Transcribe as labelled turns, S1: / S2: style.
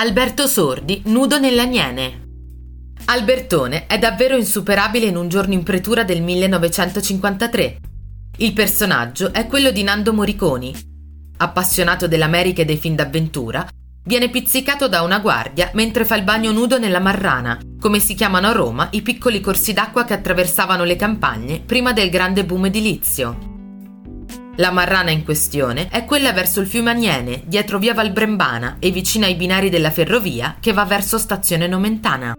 S1: Alberto Sordi, nudo nell'Aniene. Albertone è davvero insuperabile in un giorno in pretura del 1953. Il personaggio è quello di Nando Moriconi. Appassionato dell'America e dei film d'avventura, viene pizzicato da una guardia mentre fa il bagno nudo nella Marrana, come si chiamano a Roma i piccoli corsi d'acqua che attraversavano le campagne prima del grande boom edilizio. La marrana in questione è quella verso il fiume Aniene, dietro via Valbrembana e vicina ai binari della ferrovia che va verso stazione Nomentana.